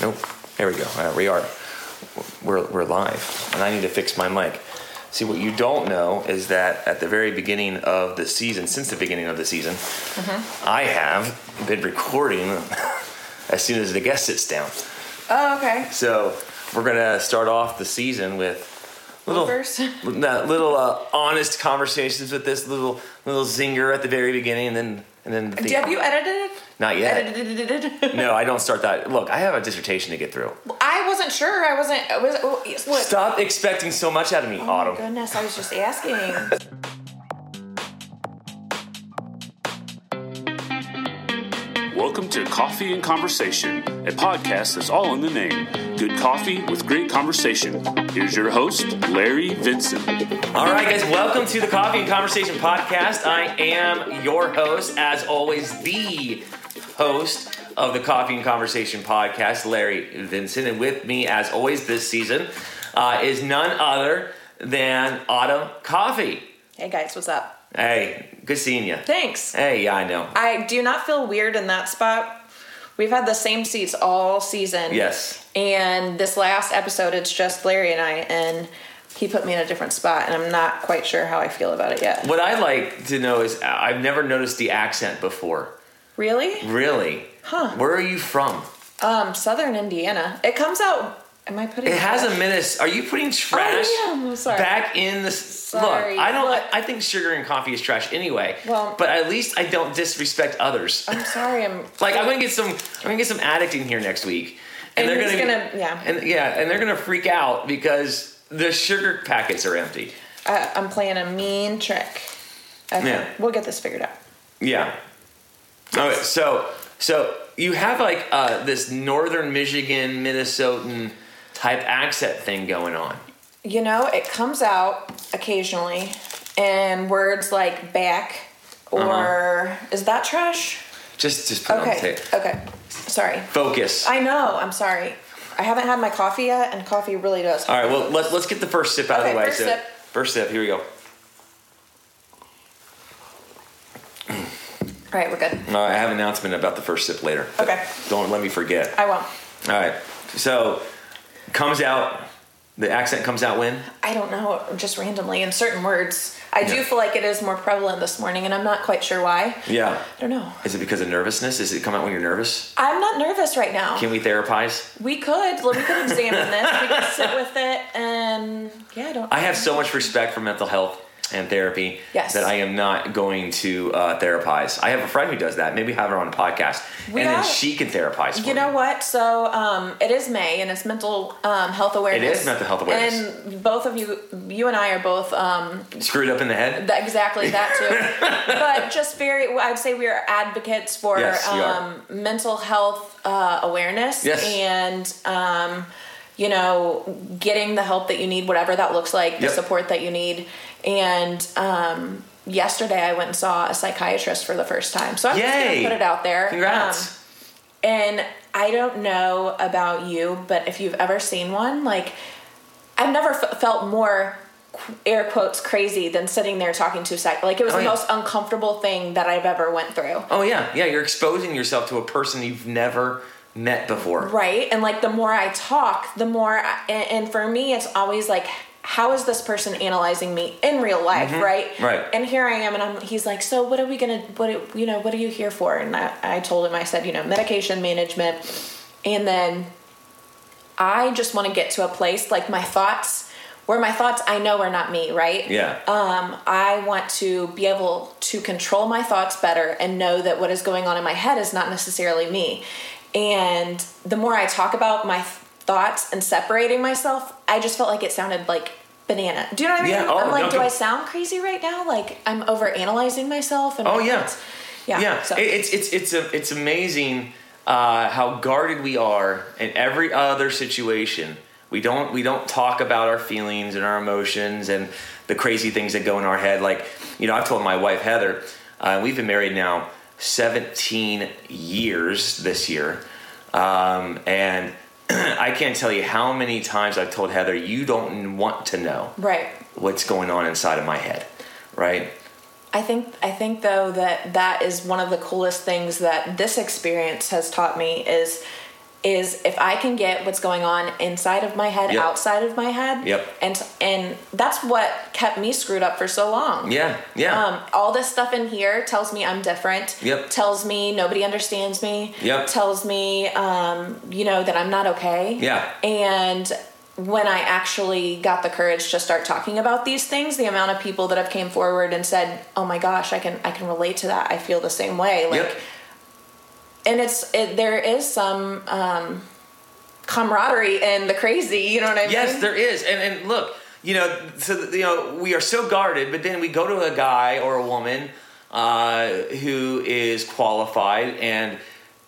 Nope. There we go. Right, we are. We're, we're live. And I need to fix my mic. See, what you don't know is that at the very beginning of the season, since the beginning of the season, I have been recording as soon as the guest sits down. Oh, okay. So we're going to start off the season with little, little uh, honest conversations with this little little zinger at the very beginning, and then and then the, Have you edited it? not yet. Edited. No, I don't start that. Look, I have a dissertation to get through. I wasn't sure. I wasn't. I was. oh, What? Stop expecting so much out of me, Oh my Autumn. goodness! I was just asking. Welcome to Coffee and Conversation, a podcast that's all in the name. Good coffee with great conversation. Here's your host, Larry Vincent. All right, guys, welcome to the Coffee and Conversation podcast. I am your host, as always, the host of the Coffee and Conversation podcast, Larry Vincent. And with me, as always, this season uh, is none other than Autumn Coffey. hey guys, what's up? Hey, good seeing you. Thanks. Hey, yeah, I know. I do not feel weird in that spot. We've had the same seats all season. Yes. And this last episode, it's just Larry and I, and he put me in a different spot, and I'm not quite sure how I feel about it yet. What I'd like to know is I've never noticed the accent before. Really? Really? Huh. Where are you from? Um, Southern Indiana. It comes out. Am I putting? It has a trash? menace. Are you putting trash I am, sorry. back in the? Sorry, look, I don't. look. I think sugar and coffee is trash anyway. Well- but at least I don't disrespect others. I'm sorry. I'm like I'm gonna get some. I'm gonna get some addict in here next week, And they're gonna, gonna- yeah. and yeah, and they're gonna freak out because the sugar packets are empty. Uh, I'm playing a mean trick. Okay, Yeah. we'll get this figured out. Yeah. All right. So so you have like uh, this northern Michigan, Minnesotan type accent thing going on. You know, it comes out occasionally, and words like back or Uh-huh. is that trash? Just just put it on the Okay, tape. okay. Sorry. Focus. I know. I'm sorry. I haven't had my coffee yet, and coffee really does. All right, well let's let's get the first sip out Okay, of the way. first So- sip. First sip. Here we go. All right, we're good. All right, I have an announcement about the first sip later. Okay. Don't let me forget. I won't. All right. So comes out. The accent comes out when? I don't know, just randomly in certain words. I do feel like it is more prevalent this morning, and I'm not quite sure why. Yeah. I don't know. Is it because of nervousness? Is it come out when you're nervous? I'm not nervous right now. Can we therapize? We could. We could examine this. We could sit with it, and yeah, I don't. I have so much respect for mental health and therapy Yes. that I am not going to uh, therapize. I have a friend who does that. Maybe have her on a podcast, We and then she can therapize. For You know me. what? So um, it is May, and it's mental um, health awareness. is mental health awareness. And both of you, you and I, are both um, Screwed up in the head. th- exactly that too. but just very, I'd say we are advocates for Yes, um, mental health uh, awareness Yes. and. Um, you know, getting the help that you need, whatever that looks like, the Yep. support that you need. And um, yesterday, I went and saw a psychiatrist for the first time. So I'm just going to put it out there. Congrats. Um, and I don't know about you, but if you've ever seen one, like I've never f- felt more air quotes crazy than sitting there talking to a psych. Like it was Oh, the yeah. most uncomfortable thing that I've ever went through. oh yeah, yeah. You're exposing yourself to a person you've never met before. Right, and like the more I talk, the more. I, and, and for me, it's always like. How is this person analyzing me in real life, right? Mm-hmm. Right. And here I am, and I'm. He's like, "So, what are we gonna? What you know? What are you here for?" And I, I told him, I said, "You know, medication management," and then I just want to get to a place like my thoughts, where my thoughts I know are not me, right? Yeah. Um, I want to be able to control my thoughts better and know that what is going on in my head is not necessarily me. And the more I talk about my thoughts and separating myself, I just felt like it sounded like banana. Do you know what I mean? Yeah, oh, I'm like, no, do I sound crazy right now? Like I'm over analyzing myself and Oh my yeah, thoughts? yeah, yeah. So. It- It's it's it's a, it's amazing uh, how guarded we are in every other situation. We don't we don't talk about our feelings and our emotions and the crazy things that go in our head. Like you know, I've told my wife Heather, uh, we've been married now 17 years this year, um, and I can't tell you how many times I've told Heather, you don't want to know right. what's going on inside of my head, right? I think I think though that that is one of the coolest things that this experience has taught me is is if I can get what's going on inside of my head, Yep. outside of my head. Yep. And and that's what kept me screwed up for so long. Yeah, yeah. Um, all this stuff in here tells me I'm different. Yep. Tells me nobody understands me. Yep. Tells me, um, you know, that I'm not okay. Yeah. And when I actually got the courage to start talking about these things, the amount of people that have came forward and said, "Oh my gosh, I can I can relate to that. I feel the same way." Like, Yep. And it's it, there is some um, camaraderie in the crazy. You know what I mean? Yes, there is. And and look, you know, so you know, we are so guarded, but then we go to a guy or a woman uh, who is qualified, and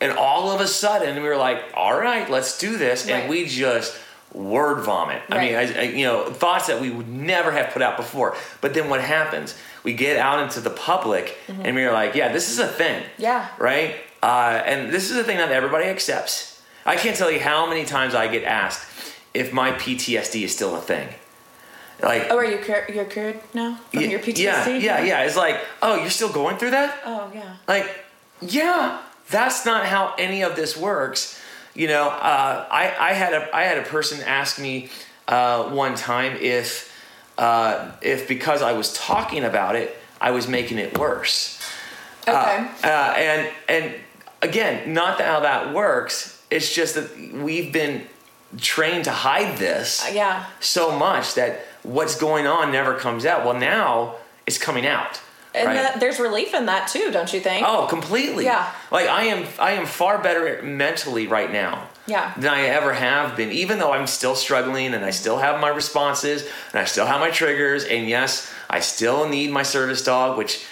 and all of a sudden we were like, all right, let's do this, Right. and we just word vomit. I mean, I, I, you know, thoughts that we would never have put out before. But then what happens? We get out into the public, and we're like, yeah, this is a thing. Mm-hmm. Yeah. Right. Uh, and this is a thing that everybody accepts. I can't tell you how many times I get asked if my PTSD is still a thing. Like, Oh, are you cur- you're cured now from yeah, your PTSD? yeah, yeah, yeah. It's like, oh, you're still going through that? Oh yeah. Like, yeah, that's not how any of this works. You know, uh, I, I had a I had a person ask me uh, one time if uh, if because I was talking about it, I was making it worse. Okay. Uh, uh, and and again, not how that works. It's just that we've been trained to hide this Uh, yeah. so much that what's going on never comes out. Well, now it's coming out. And right? that, there's relief in that too, don't you think? Oh, completely. Yeah. Like I am I am far better mentally right now. Yeah. Than I ever have been, even though I'm still struggling and I still have my responses and I still have my triggers. And yes, I still need my service dog, which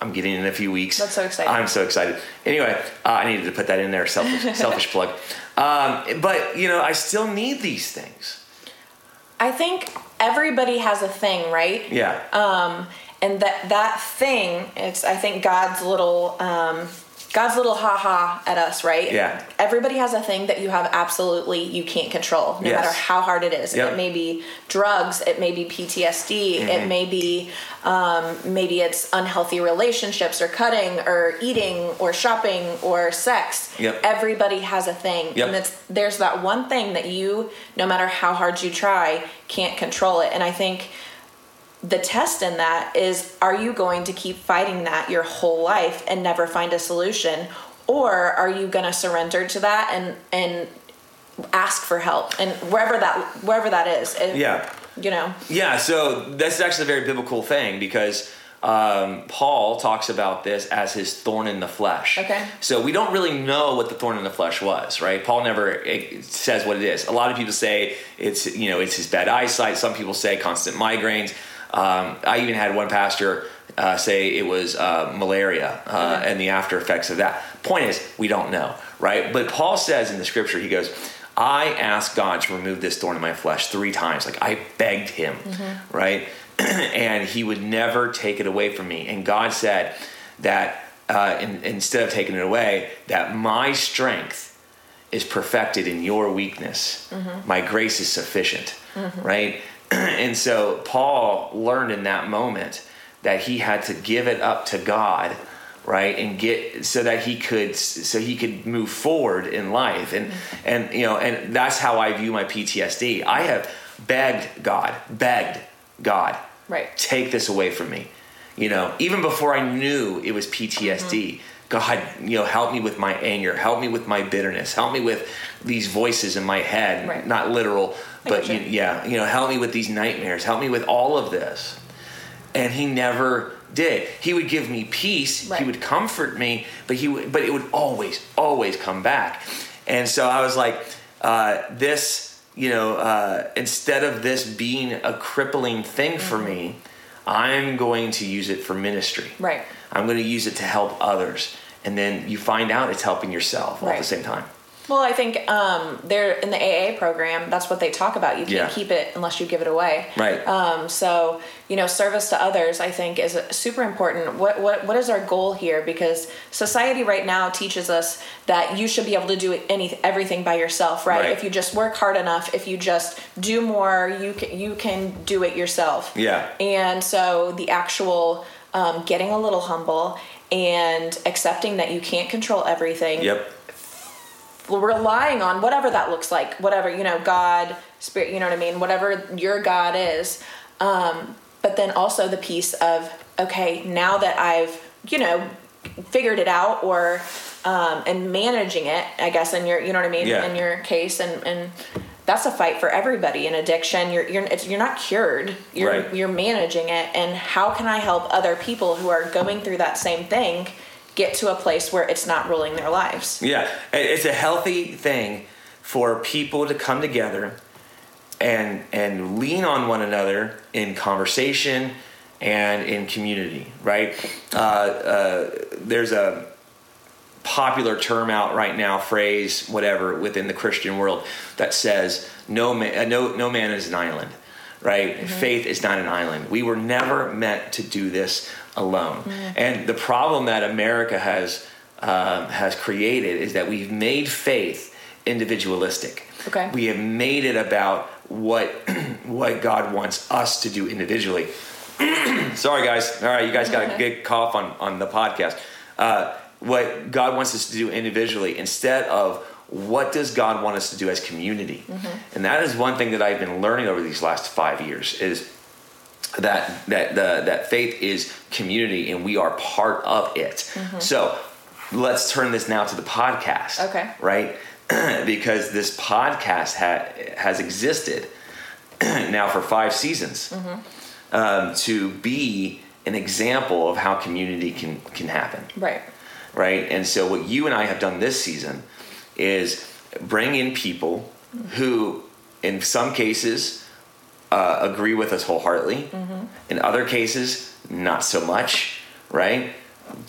I'm getting in a few weeks. That's so exciting. I'm so excited. Anyway, uh, I needed to put that in there, selfish, selfish plug. Um, but, you know, I still need these things. I think everybody has a thing, right? Yeah. Um, and that that thing, it's I think God's little um, God's little ha ha at us, right? Yeah. Everybody has a thing that you have absolutely you can't control, no Yes. matter how hard it is. Yep. It may be drugs, it may be PTSD, Mm-hmm. it may be um, maybe it's unhealthy relationships or cutting or eating or shopping or sex. Yep. Everybody has a thing, Yep. and it's there's that one thing that you, no matter how hard you try, can't control it. And I think the test in that is are you going to keep fighting that your whole life and never find a solution or are you going to surrender to that and and ask for help and wherever that wherever that is If- yeah. you know Yeah, so that's actually a very biblical thing because um, Paul talks about this as his thorn in the flesh. Okay. So we don't really know what the thorn in the flesh was, right? Paul never eh, says what it is. A lot of people say it's you know it's his bad eyesight. Some people say constant migraines. Um, I even had one pastor uh, say it was uh, malaria uh, and the after effects of that. Point is, we don't know, right? But Paul says in the scripture, he goes, I asked God to remove this thorn in my flesh three times. Like I begged him, right? and he would never take it away from me. And God said that uh, in, instead of taking it away, that my strength is perfected in your weakness. My grace is sufficient, right? and so Paul learned in that moment that he had to give it up to God right and get so that he could so he could move forward in life and and you know and that's how i view my ptsd i have begged god begged god Right. take this away from me you know even before i knew it was ptsd mm-hmm. god you know help me with my anger help me with my bitterness help me with these voices in my head Right. not literal but you, yeah you know help me with these nightmares help me with all of this and he never did. He would give me peace. He would comfort me, but he would, but it would always, always come back. And so I was like, uh, this, you know, uh, instead of this being a crippling thing for Mm-hmm. me, I'm going to use it for ministry. Right. I'm going to use it to help others, and then you find out it's helping yourself all at the same time. Well i think um they're in the aa program that's what they talk about you can't Yeah. keep it unless you give it away Right. um so you know service to others i think is super important what what what is our goal here because society right now teaches us that you should be able to do any everything by yourself right, Right. if you just work hard enough if you just do more you can you can do it yourself Yeah. and so the actual um, getting a little humble and accepting that you can't control everything Yep. Relying on whatever that looks like, whatever, you know, God, spirit, you know what I mean, whatever your God is. Um, but then also the piece of, okay, now that I've, you know, figured it out or um, and managing it, I guess in your, you know what I mean, Yeah. in your case, and and that's a fight for everybody in addiction. You're you're it's, you're not cured. You're Right. you're managing it, and how can I help other people who are going through that same thing get to a place where it's not ruling their lives? Yeah, it's a healthy thing for people to come together and and lean on one another in conversation and in community. Right? Uh, uh, there's a popular term out right now, phrase, whatever, within the Christian world that says no man, no no man is an island. Right? Faith is not an island. We were never meant to do this alone. And the problem that America has um, has created is that we've made faith individualistic. Okay. We have made it about what what God wants us to do individually. Sorry, guys. All right, you guys got a good cough on on the podcast. Uh, what God wants us to do individually instead of what does God want us to do as community, mm-hmm. and that is one thing that I've been learning over these last five years is that that the that faith is community and we are part of it. Mm-hmm. So let's turn this now to the podcast. Okay. Right? because this podcast ha- has existed now for five seasons mm-hmm. um, to be an example of how community can can happen Right. right? And so what you and I have done this season is bring in people who, in some cases, uh, agree with us wholeheartedly. In other cases, not so much, right?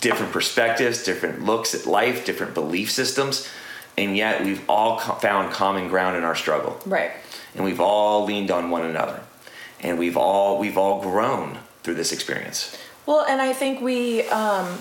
Different perspectives, different looks at life, different belief systems, and yet we've all co- found common ground in our struggle Right. and we've all leaned on one another and we've all we've all grown through this experience Well, and I think we um,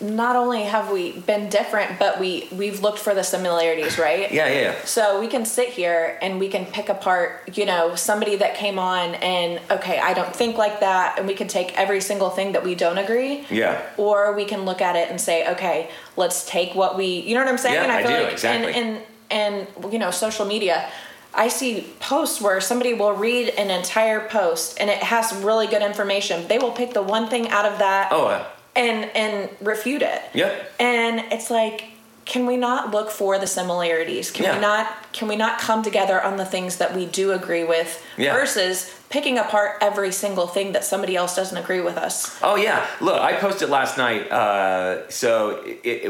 not only have we been different, but we we've looked for the similarities, right? yeah yeah, yeah. So we can sit here and we can pick apart, you know, somebody that came on and okay, I don't think like that, and we can take every single thing that we don't agree. Yeah. Or we can look at it and say, okay, let's take what we, you know what I'm saying? Yeah, and I feel do, like, exactly. And, and and you know, social media. I see posts where somebody will read an entire post and it has really good information. They will pick the one thing out of that oh uh, and and refute it. Yep. And it's like, can we not look for the similarities? Can Yeah. we not can we not come together on the things that we do agree with Yeah. versus picking apart every single thing that somebody else doesn't agree with us? Oh yeah, look, I posted last night. Uh, so it,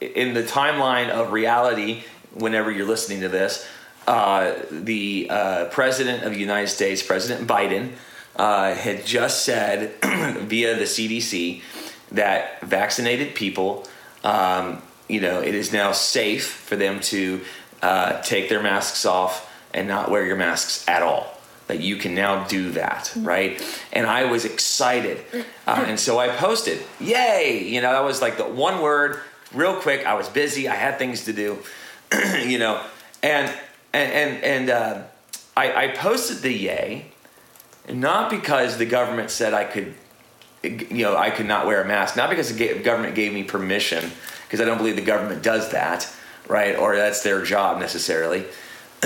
it, in the timeline of reality, whenever you're listening to this, uh, the uh, president of the United States, President Biden, uh, had just said via the CDC that vaccinated people, um, you know, it is now safe for them to uh, take their masks off and not wear your masks at all that you can now do that, right? And I was excited. Uh, and so I posted, yay! You know, that was like the one word, real quick. I was busy, I had things to do, you know, and, and, and, and uh, I, I posted the yay, not because the government said I could, you know, I could not wear a mask, not because the government gave me permission, because I don't believe the government does that, right? Or that's their job necessarily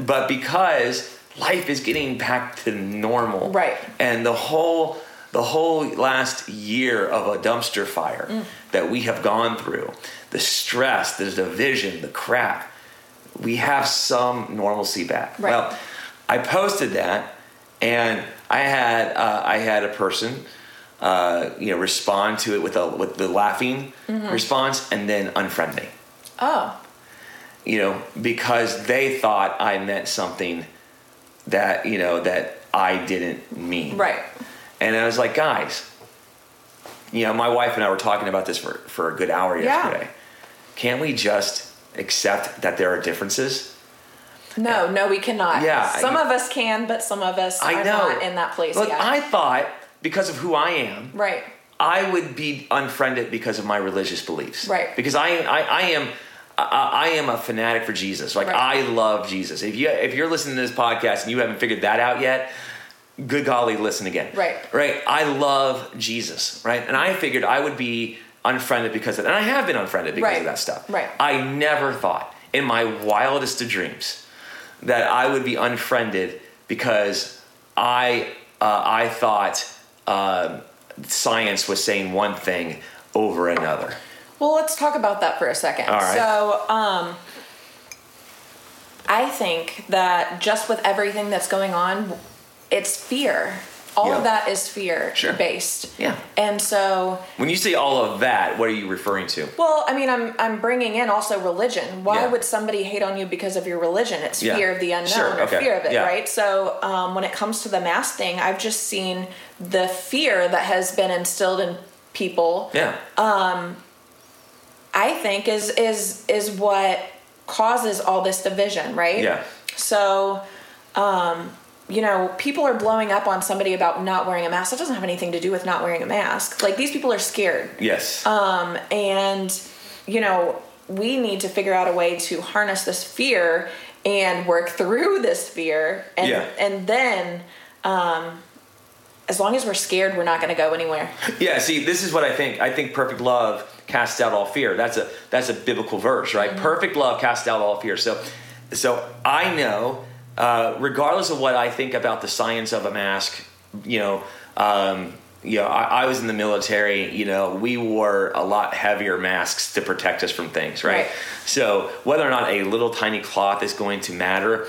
but because life is getting back to normal Right. and the whole the whole last year of a dumpster fire Mm. that we have gone through the stress the division the crap we have some normalcy back Right. well i posted that and i had uh, i had a person uh, you know respond to it with a with the laughing Mm-hmm. response and then unfriend me Oh, you know, because they thought I meant something that, you know, that I didn't mean. right. And I was like, guys, you know, my wife and I were talking about this for, for a good hour Yeah. yesterday. Can't we just accept that there are differences? No, no, we cannot. Yeah, Some I- of us can, but some of us I are know. not in that place Look, yet. I thought because of who I am, right. I would be unfriended because of my religious beliefs. Right. Because I I, I am I, I am a fanatic for Jesus. Like Right. I love Jesus. If you if you're listening to this podcast and you haven't figured that out yet, good golly, listen again. Right. Right. I love Jesus. Right. And I figured I would be unfriended because of and I have been unfriended because Right. of that stuff. Right. I never thought in my wildest of dreams that I would be unfriended because I uh, I thought um science was saying one thing over another. Well, let's talk about that for a second. All right. So, um, I think that just with everything that's going on, it's fear. All Yeah. of that is fear Sure. based. Yeah. And so, When you say all of that, what are you referring to? well, I mean, I'm I'm bringing in also religion. Why Yeah. would somebody hate on you because of your religion? It's Yeah. fear of the unknown Sure, or okay. fear of it, right? So, um, when it comes to the mask thing, I've just seen the fear that has been instilled in people Yeah. Um, I think is is is what causes all this division, right? Yeah. So, um, you know, people are blowing up on somebody about not wearing a mask. That doesn't have anything to do with not wearing a mask. Like these people are scared, yes. um, and you know, we need to figure out a way to harness this fear and work through this fear, and Yeah. and then. Um, as long as we're scared, we're not going to go anywhere. Yeah, see, this is what I think. I think perfect love casts out all fear. That's a that's a biblical verse, right? Mm-hmm. Perfect love casts out all fear. So, so I know, uh, regardless of what I think about the science of a mask, you know, um, you know, I, I was in the military. You know, we wore a lot heavier masks to protect us from things, right? Right. So whether or not a little tiny cloth is going to matter.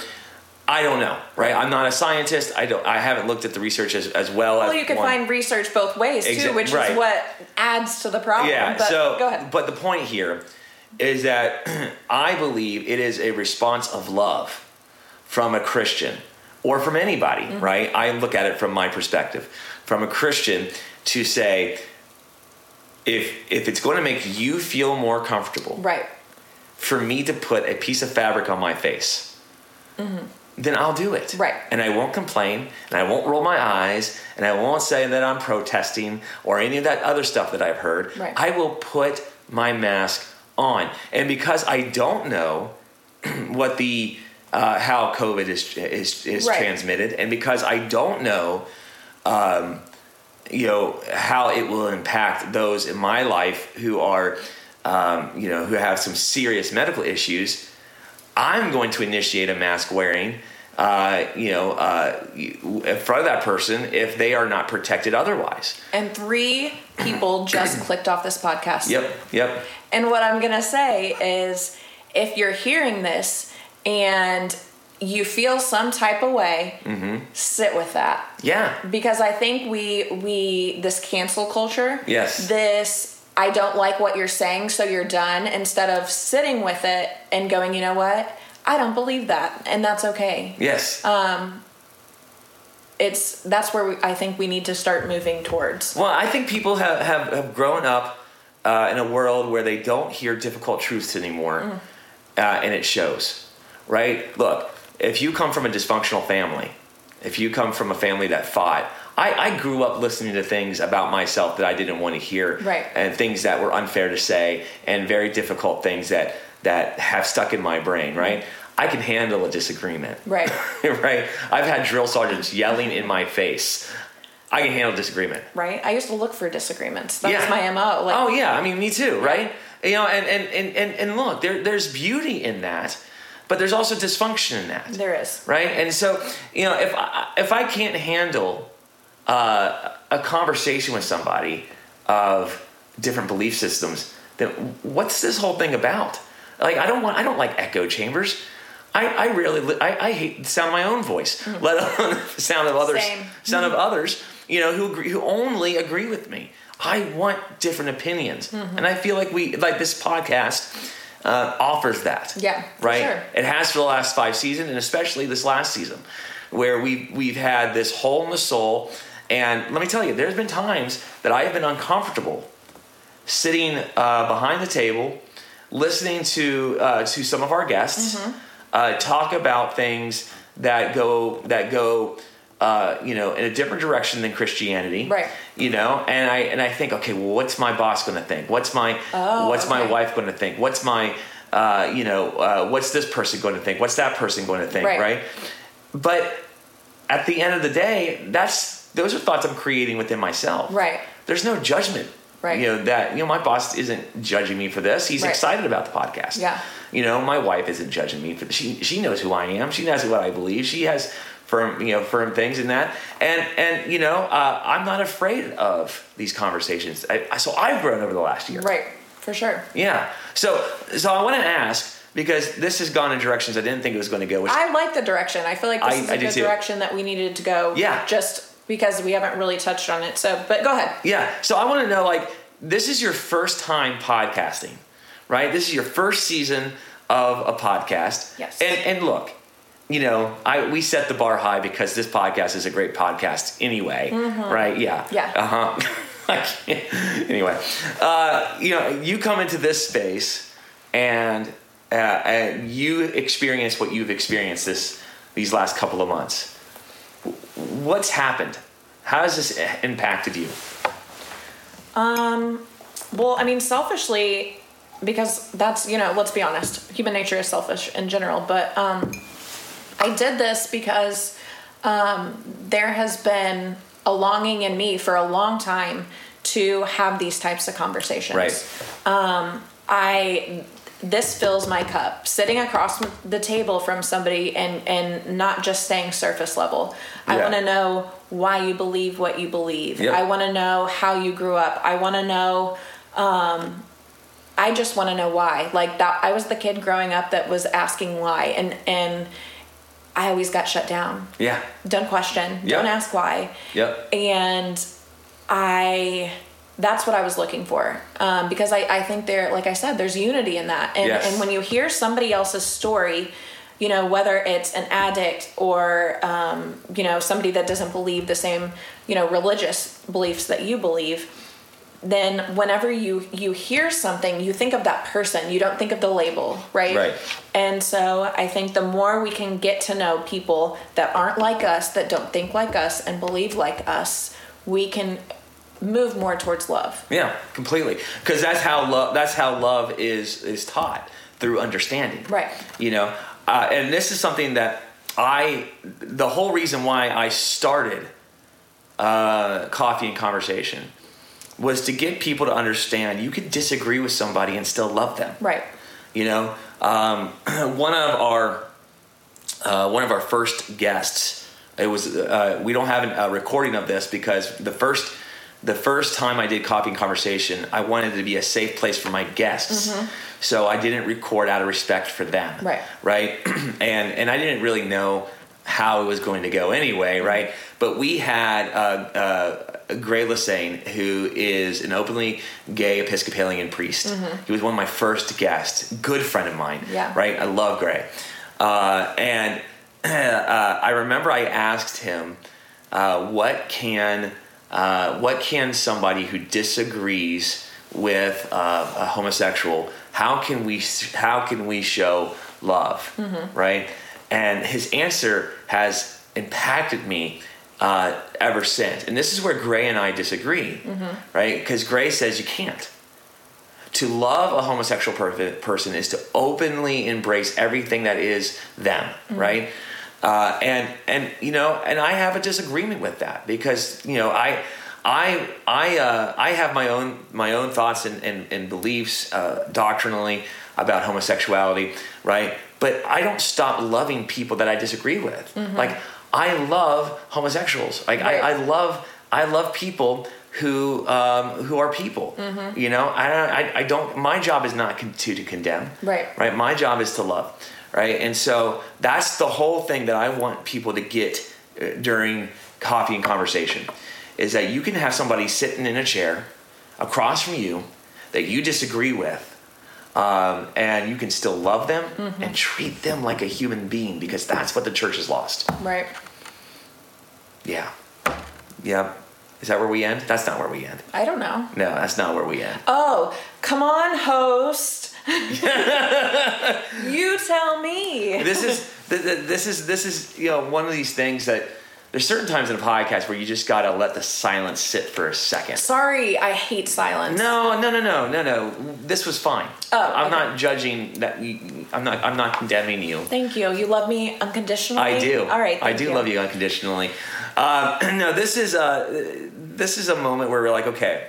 I don't know, right? I'm not a scientist. I don't. I haven't looked at the research as, as well, as Well, you can one- find research both ways too, Exa- which right. is what adds to the problem. Yeah. But so, go ahead. but the point here is that I believe it is a response of love from a Christian or from anybody, Mm-hmm. right? I look at it from my perspective, from a Christian to say, if if it's going to make you feel more comfortable, Right. for me to put a piece of fabric on my face, then I'll do it. Right. And I won't complain, and I won't roll my eyes, and I won't say that I'm protesting or any of that other stuff that I've heard. Right. I will put my mask on. And because I don't know what the uh, how COVID is is, is Right. transmitted, and because I don't know um, you know how it will impact those in my life who are um, you know who have some serious medical issues i'm going to initiate a mask wearing uh, you know uh, in front of that person if they are not protected otherwise And three people just clicked off this podcast. yep yep And what I'm going to say is if you're hearing this and you feel some type of way, Mm-hmm. sit with that. yeah Because I think we we this cancel culture, Yes. This I don't like what you're saying, so you're done instead of sitting with it and going, "You know what? I don't believe that." And that's okay. yes um It's that's where we, I think we need to start moving towards. Well, I think people have, have, have grown up uh, in a world where they don't hear difficult truths anymore, uh, and it shows, right? Look, if you come from a dysfunctional family, if you come from a family that fought, I, I grew up listening to things about myself that I didn't want to hear, Right. and things that were unfair to say, and very difficult things that that have stuck in my brain, mm-hmm. right? I can handle a disagreement, Right. right? I've had drill sergeants yelling in my face. I can handle disagreement. Right? I used to look for disagreements. That Yeah. was my MO. Like oh yeah, I mean me too, right? You know, and and and and, and look, there there's beauty in that, but there's also dysfunction in that, there is. right? And so you know, if I if I can't handle uh, a conversation with somebody of different belief systems, then what's this whole thing about? Like I don't want I don't like echo chambers. I, I really I, I hate the sound of my own voice, hmm. let alone the sound of others Same. sound of hmm. others, you know, who agree, who only agree with me. I want different opinions, hmm. and I feel like we like this podcast uh, offers that. Yeah, right. sure. It has for the last five seasons, and especially this last season, where we we've had this hole in the soul. And let me tell you, there's been times that I have been uncomfortable sitting uh, behind the table, listening to uh, to some of our guests Mm-hmm. uh, talk about things that go that go. Uh, you know, in a different direction than Christianity, Right. You know, and I and I think, okay, well, what's my boss going to think? What's my Oh, what's my wife going to think? What's my uh, you know, uh, what's this person going to think? What's that person going to think? Right. right? But at the end of the day, that's those are thoughts I'm creating within myself. Right. There's no judgment Right. You know that you know my boss isn't judging me for this. He's Right. excited about the podcast. Yeah. You know, my wife isn't judging me for she she knows who I am. She knows what I believe. She has firm you know firm things in that. And and you know uh, I'm not afraid of these conversations. I, I- so I've grown over the last year. Right. For sure. Yeah. So so I want to ask because this has gone in directions I didn't think it was going to go. Which I like the direction. I feel like this I- is I a good direction that we needed to go. Yeah. Just because we haven't really touched on it. So, but go ahead. Yeah. So I want to know like this is your first time podcasting, right? This is your first season of a podcast. Yes. And and look, you know, I we set the bar high because this podcast is a great podcast anyway, right? Yeah. Mm-hmm. Yeah. Uh huh. Anyway, uh, you know, you come into this space and uh, and you experience what you've experienced this these last couple of months. What's happened? How has this impacted you? Um. Well, I mean, selfishly, because that's, you know, let's be honest, human nature is selfish in general, but um, I did this because um, there has been a longing in me for a long time to have these types of conversations. Right. I this fills my cup. Sitting across the table from somebody and and not just staying surface level. I want to know why you believe what you believe. Yep. I want to know how you grew up. I want to know um I just want to know why. Like that I was the kid growing up that was asking why and and I always got shut down. Yeah. Don't question. Yep. Don't ask why Yep. and I that's what I was looking for um, because I, I think there like I said there's unity in that and, Yes. and when you hear somebody else's story you know whether it's an addict or um, you know somebody that doesn't believe the same you know religious beliefs that you believe then whenever you you hear something you think of that person you don't think of the label right Right. and so i think the more we can get to know people that aren't like us that don't think like us and believe like us we can move more towards love Yeah, completely. Because that's how love. That's how love is is taught through understanding. Right. You know, uh, and this is something that I. The whole reason why I started uh, coffee and conversation was to get people to understand you could disagree with somebody and still love them. right You know, um, one of our uh, one of our first guests. It was uh, we don't have an- a recording of this because the first the first time I did Coffee and Conversation, I wanted it to be a safe place for my guests. So I didn't record out of respect for them. Right. Right. and and I didn't really know how it was going to go anyway. Right. But we had uh, uh, Gray Lassane, who is an openly gay Episcopalian priest. He was one of my first guests. Good friend of mine. Yeah. Right. I love Gray. Uh, and uh, I remember I asked him, uh, "What can uh, what can somebody who disagrees with uh, a homosexual? How can we how can we show love? Right?" And his answer has impacted me uh, ever since. And this is where Gray and I disagree, right? Because Gray says you can't. To love a homosexual per- person is to openly embrace everything that is them right? Uh, and and you know and i have a disagreement with that because you know i i i uh, i have my own my own thoughts and and, and beliefs uh, doctrinally about homosexuality right but i don't stop loving people that i disagree with like i love homosexuals like Right. I, I love i love people who um, who are people. Mm-hmm. You know, I, don't- I I don't. My job is not to to condemn. Right. Right. My job is to love. Right. And so that's the whole thing that I want people to get uh, during coffee and conversation is that you can have somebody sitting in a chair across from you that you disagree with. Um, and you can still love them Mm-hmm. and treat them like a human being because that's what the church has lost. right Yeah. Yeah. Is that where we end? That's not where we end. i don't know No, that's not where we end. oh come on host you tell me This is th- th- this is this is you know one of these things that there's certain times in a podcast where you just gotta let the silence sit for a second. sorry i hate silence No, no, no, no, no, no. This was fine. Oh, I'm okay. not judging that. You, I'm not. I'm not condemning you. thank you you love me unconditionally I do. all right I do love you unconditionally. Um, no, this is a this is a moment where we're like, okay,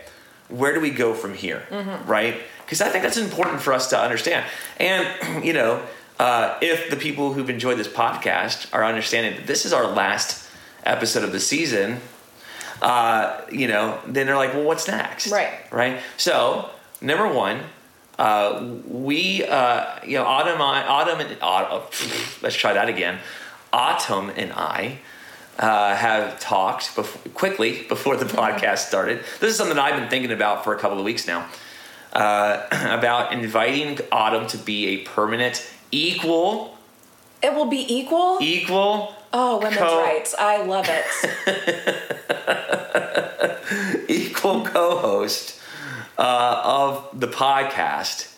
where do we go from here, right? Because I think that's important for us to understand. And you know, uh, if the people who've enjoyed this podcast are understanding that this is our last episode of the season, uh, you know, then they're like, well, what's next? Right. Right. So, number one, uh, we, uh, you know, Autumn, I, Autumn, and Autumn, let's try that again. Autumn and I uh, have talked before, quickly before the podcast started. This is something I've been thinking about for a couple of weeks now. Uh, about inviting Autumn to be a permanent equal, It will be equal. equal, oh, women's co- rights. I love it. equal co-host uh, of the podcast,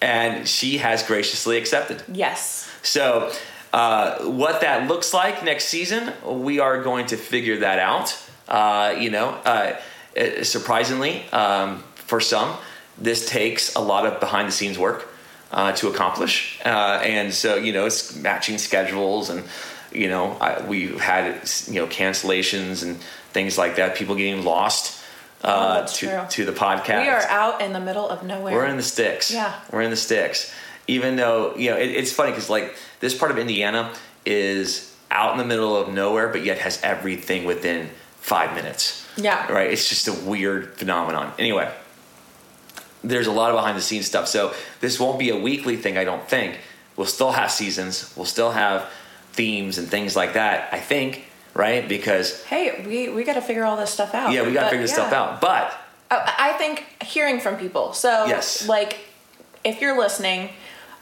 and she has graciously accepted. yes. So, uh, what that looks like next season, we are going to figure that out. Uh, you know, uh, uh, surprisingly, um, for some, this takes a lot of behind the scenes work uh, to accomplish. Uh, and so, you know, it's matching schedules and, you know, I, we've had, you know, cancellations and things like that, people getting lost uh, Oh, to, true. to the podcast. We are out in the middle of nowhere. We're in the sticks. Yeah. We're in the sticks. Even though, you know, it, it's funny because, like, this part of Indiana is out in the middle of nowhere, but yet has everything within five minutes. Yeah. Right? It's just a weird phenomenon. Anyway, there's a lot of behind the scenes stuff. So this won't be a weekly thing, I don't think. We'll still have seasons, we'll still have themes and things like that, I think, right? Because, Hey, we, we got to figure all this stuff out. yeah, we got to figure this yeah. stuff out. But, I I think hearing from people. So, Yes. like, if you're listening,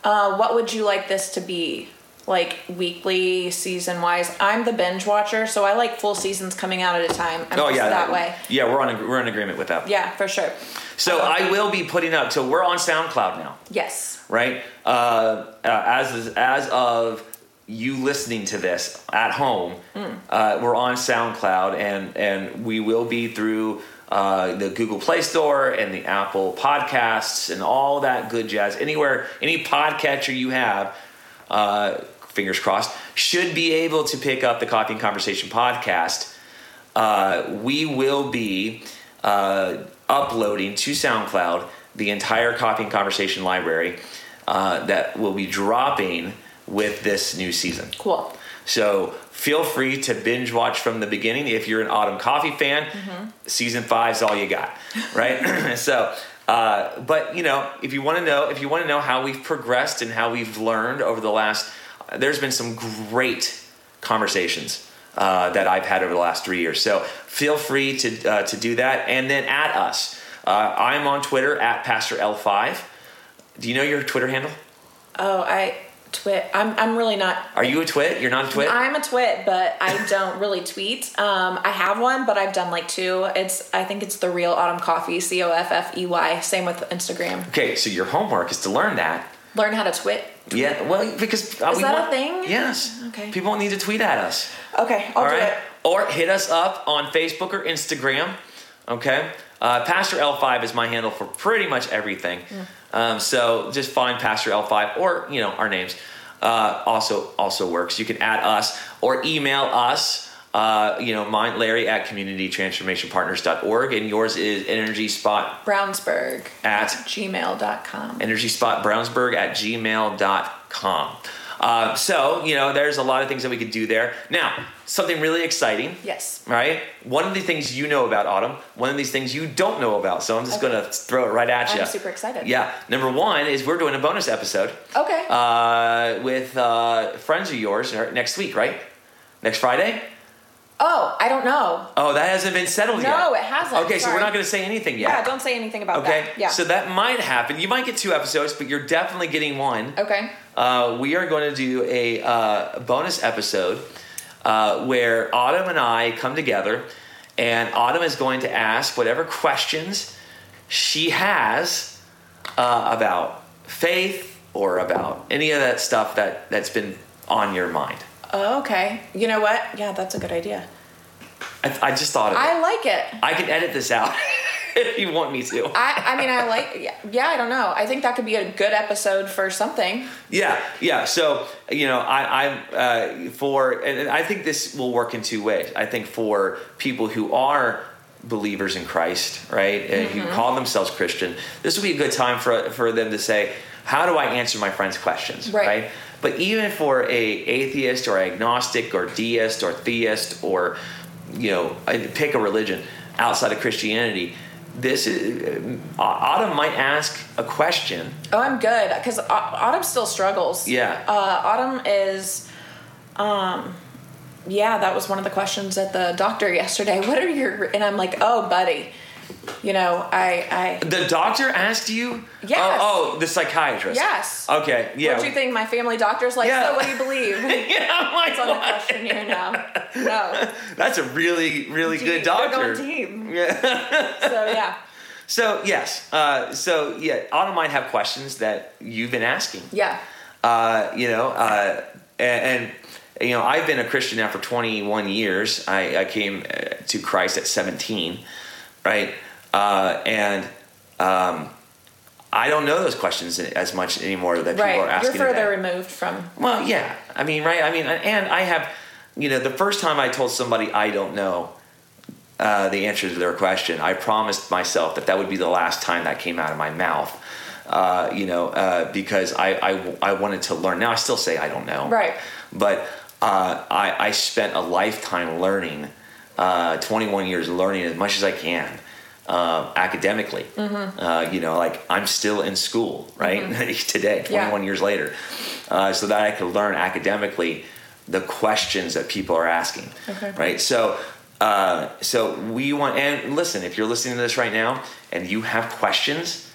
uh, what would you like this to be? Like weekly, season wise. I'm the binge watcher, so I like full seasons coming out at a time. I'm oh, yeah. that way. Yeah, we're, on, we're in agreement with that. Yeah, for sure. So I will be putting up. So we're on SoundCloud now, Yes. right? Uh, uh, as as of you listening to this at home, uh, we're on SoundCloud, and and we will be through uh, the Google Play Store and the Apple Podcasts and all that good jazz. Anywhere, any podcatcher you have. Uh, fingers crossed should be able to pick up the coffee and conversation podcast uh, we will be uh, uploading to SoundCloud the entire Coffee and Conversation library uh, that will be dropping with this new season. Cool. So feel free to binge watch from the beginning if you're an Autumn Coffey fan. Season five is all you got, right? so, uh, but you know, if you want to know, if you want to know how we've progressed and how we've learned over the last, there's been some great conversations uh, that I've had over the last three years. So feel free to uh, to do that, and then at us. Uh, I'm on Twitter at Pastor L5. Do you know your Twitter handle? Oh, I twit. I'm I'm really not. Are you a twit? You're not a twit. I'm a twit, but I don't really tweet. Um, I have one, but I've done like two. It's I think it's the real Autumn Coffey, C O F F E Y. Same with Instagram. Okay, so your homework is to learn that. Learn how to twit. Yeah, well, because uh, Is we that a thing? Yes. Okay. People need to tweet at us. Okay, I'll all do right. it. Or hit us up on Facebook or Instagram. Okay. Uh, Pastor L5 is my handle for pretty much everything. Um, so just find Pastor L5 or you know our names. Uh, also also works. You can add us or email us. Uh, you know, mine Larry at communitytransformationpartners.org and yours is Energy Spot Brownsburg at gmail.com. Energy Spot Brownsburg at gmail.com. Uh, so, you know, there's a lot of things that we could do there. Now, something really exciting, Yes. right? One of the things you know about Autumn, one of these things you don't know about. So I'm just Okay. going to throw it right at you. I'm super excited. Yeah. Number one is we're doing a bonus episode Okay. uh, with uh, friends of yours next week, right? Next Friday? oh, I don't know. Oh, that hasn't been settled yet. No, it hasn't. Okay, so we're not going to say anything yet. Yeah, don't say anything about Okay, that. Yeah. so that might happen. You might get two episodes, but you're definitely getting one. okay. Uh, we are going to do a uh, bonus episode uh, where Autumn and I come together, and Autumn is going to ask whatever questions she has uh, about faith or about any of that stuff that that's been on your mind. Oh, okay. You know what? Yeah, that's a good idea. I, I just thought of it. I like it. I can edit this out if you want me to. I, I mean, I like, yeah, yeah, I don't know. I think that could be a good episode for something. Yeah, yeah. So you know, I, I'm uh, for, and I think this will work in two ways. I think for people who are believers in Christ, right, and who call themselves Christian, this would be a good time for for them to say, "How do I answer my friend's questions?" Right. But even for a atheist or agnostic or deist or theist or you know, pick a religion outside of Christianity, this is uh, Autumn might ask a question. Oh, I'm good because Autumn still struggles. Yeah. Uh, Autumn is, um, yeah, that was one of the questions at the doctor yesterday. What are your? And I'm like, oh, buddy, you know, I, I, The doctor asked you? Yes. Oh, oh the psychiatrist. yes. Okay. Yeah. What do you think? My family doctor's like, Yeah. so what do you believe? yeah, I'm like, It's on the what? questionnaire now. No. That's a really, really good doctor. They're going team. Yeah. So yeah. So yes. Uh, so yeah, Autumn might have questions that you've been asking. Yeah. Uh, you know, uh, and, and you know, I've been a Christian now for 21 years. I, I came uh, to Christ at 17, right? Uh, and um, I don't know those questions as much anymore that people are Right. You're asking. further today. removed from. Well, yeah. I mean, right? I mean, and I have, you know, the first time I told somebody I don't know uh, the answer to their question, I promised myself that that would be the last time that came out of my mouth. Uh, you know, uh, because I, I, I wanted to learn. Now I still say I don't know. Right. But uh, I, I spent a lifetime learning, uh, 21 years learning as much as I can. Uh, academically, Mm-hmm. uh, you know, like I'm still in school, right? Today, 21 Yeah. years later, uh, so that I could learn academically the questions that people are asking, Okay. right? So, uh, so we want, and listen, if you're listening to this right now and you have questions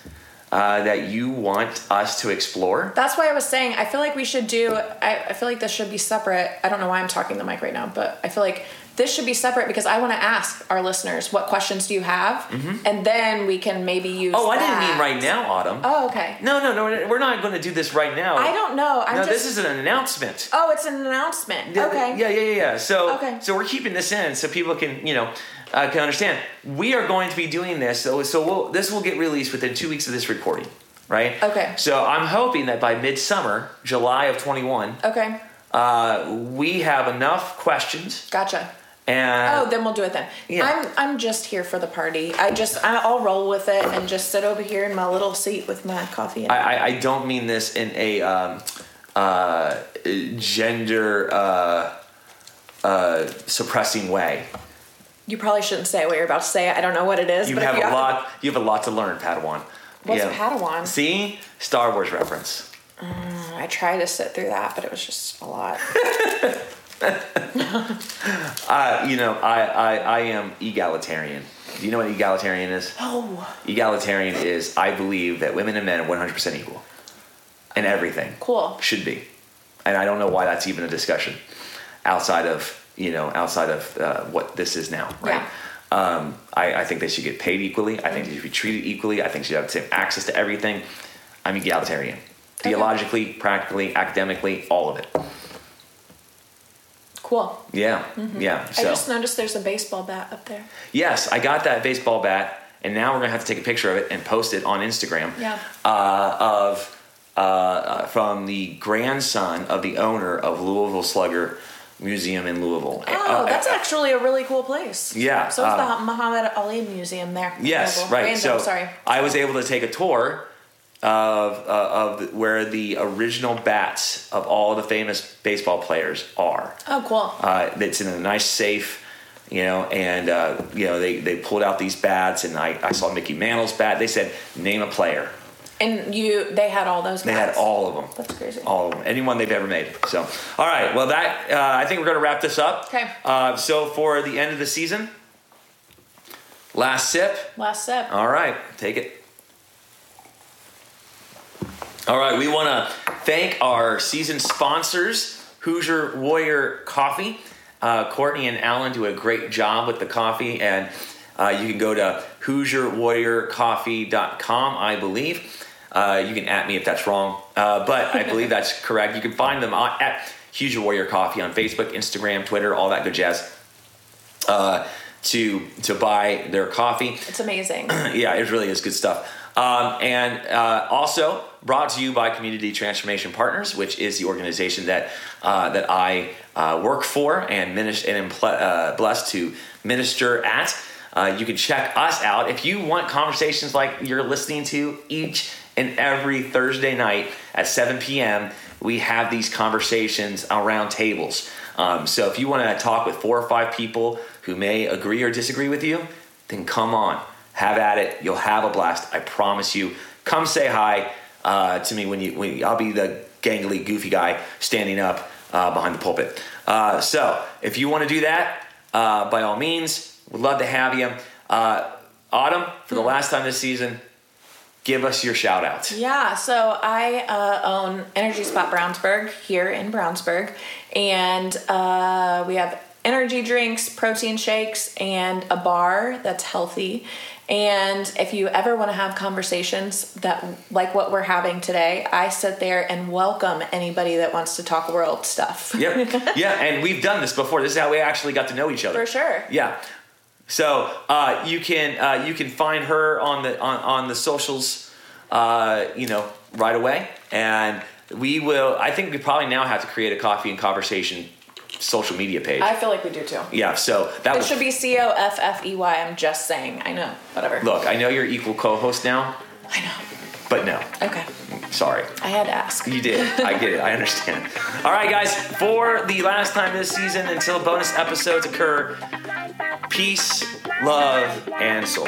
uh, that you want us to explore, That's why I was saying I feel like we should do. I, I feel like this should be separate. I don't know why I'm talking the mic right now, but I feel like this should be separate because I want to ask our listeners what questions do you have, and then we can maybe use. oh, I didn't mean right now, Autumn. Oh, okay. No, no, no, we're not going to do this right now. I don't know. I'm no, just. this is an announcement. oh, it's an announcement. Yeah, okay. Yeah, yeah, yeah, yeah. So, Okay. so we're keeping this in so people can, you know, uh, can understand. We are going to be doing this. So, so we'll, this will get released within two weeks of this recording, right? Okay. So I'm hoping that by midsummer, July of 21, Okay. uh, we have enough questions Gotcha. And Oh, then we'll do it then. Yeah. I'm I'm just here for the party. I just I- I'll roll with it and just sit over here in my little seat with my coffee. And, I, I, I don't mean this in a um, uh, gender uh, uh, suppressing way. you probably shouldn't say what you're about to say. I don't know what it is. You but have if a you lot. You have a lot to learn, Padawan. What's Padawan? See, Star Wars reference. I tried to sit through that, but it was just a lot. Uh, you know, I, I, I am egalitarian. Do you know what egalitarian is? Oh, Egalitarian is I believe that women and men are 100% equal in everything. cool. Should be. And I don't know why that's even a discussion outside of, you know, outside of uh, what this is now, right? Um, I, I think they should get paid equally. I think they should be treated equally. I think they should have the same access to everything. I'm egalitarian. Theologically, practically, academically, all of it. Cool. Yeah, yeah. So. I just noticed there's a baseball bat up there. Yes, I got that baseball bat, and now we're gonna have to take a picture of it and post it on Instagram. Yeah. Uh, of uh, uh, from the grandson of the owner of Louisville Slugger Museum in Louisville. Oh, Uh, that's uh, actually a really cool place. Yeah, So is uh, the Muhammad Ali Museum there. Yes, right. Random, so sorry. I was able to take a tour of uh, of where the original bats of all the famous baseball players are. Oh, cool. Uh, it's in a nice safe, you know, and uh, you know they, they pulled out these bats, and I, I saw Mickey Mantle's bat. They said name a player. And you, they had all those. They had all of them. That's crazy. All of them. Anyone they've ever made. So, all right. Well, that uh, I think we're going to wrap this up. Okay. Uh, so for the end of the season, last sip. Last sip. All right, take it. All right, we want to thank our season sponsors, Hoosier Warrior Coffee. Uh, Courtney and Alan do a great job with the coffee, and uh, you can go to HoosierWarriorCoffee.com, I believe. Uh, you can at me if that's wrong, uh, but I believe that's correct. You can find them at Hoosier Warrior Coffee on Facebook, Instagram, Twitter, all that good jazz. Uh, to to buy their coffee It's amazing. yeah, it really is good stuff. Um, and uh, also brought to you by Community Transformation Partners, which is the organization that uh, that I uh, work for and minister and uh, blessed to minister at. Uh, you can check us out if you want conversations like you're listening to each and every Thursday night at 7 p.m. We have these conversations around tables. Um, so if you want to talk with four or five people who may agree or disagree with you, then come on, have at it. You'll have a blast. I promise you. Come say hi uh, to me when you. When I'll be the gangly, goofy guy standing up uh, behind the pulpit. Uh, so if you want to do that, uh, by all means, we'd love to have you. Uh, Autumn, for the last time this season, give us your shout out. Yeah, so I uh, own Energy Spot Brownsburg here in Brownsburg, and uh, we have energy drinks, protein shakes, and a bar that's healthy. And if you ever want to have conversations that like what we're having today, I sit there and welcome anybody that wants to talk world stuff. Yep. yeah, and we've done this before. This is how we actually got to know each other. For sure. Yeah. So uh, you can uh, you can find her on the on, on the socials, uh, you know, right away, and we will. I think we probably now have to create a coffee and conversation social media page. I feel like we do too. yeah. So that It should be C O F F E Y. I'm just saying. I know. Whatever. look. I know you're equal co-host now, I know. but no, Okay. sorry. I had to ask. You did. I get it. I understand. All right, guys. For the last time this season, until bonus episodes occur, peace, love, and soul.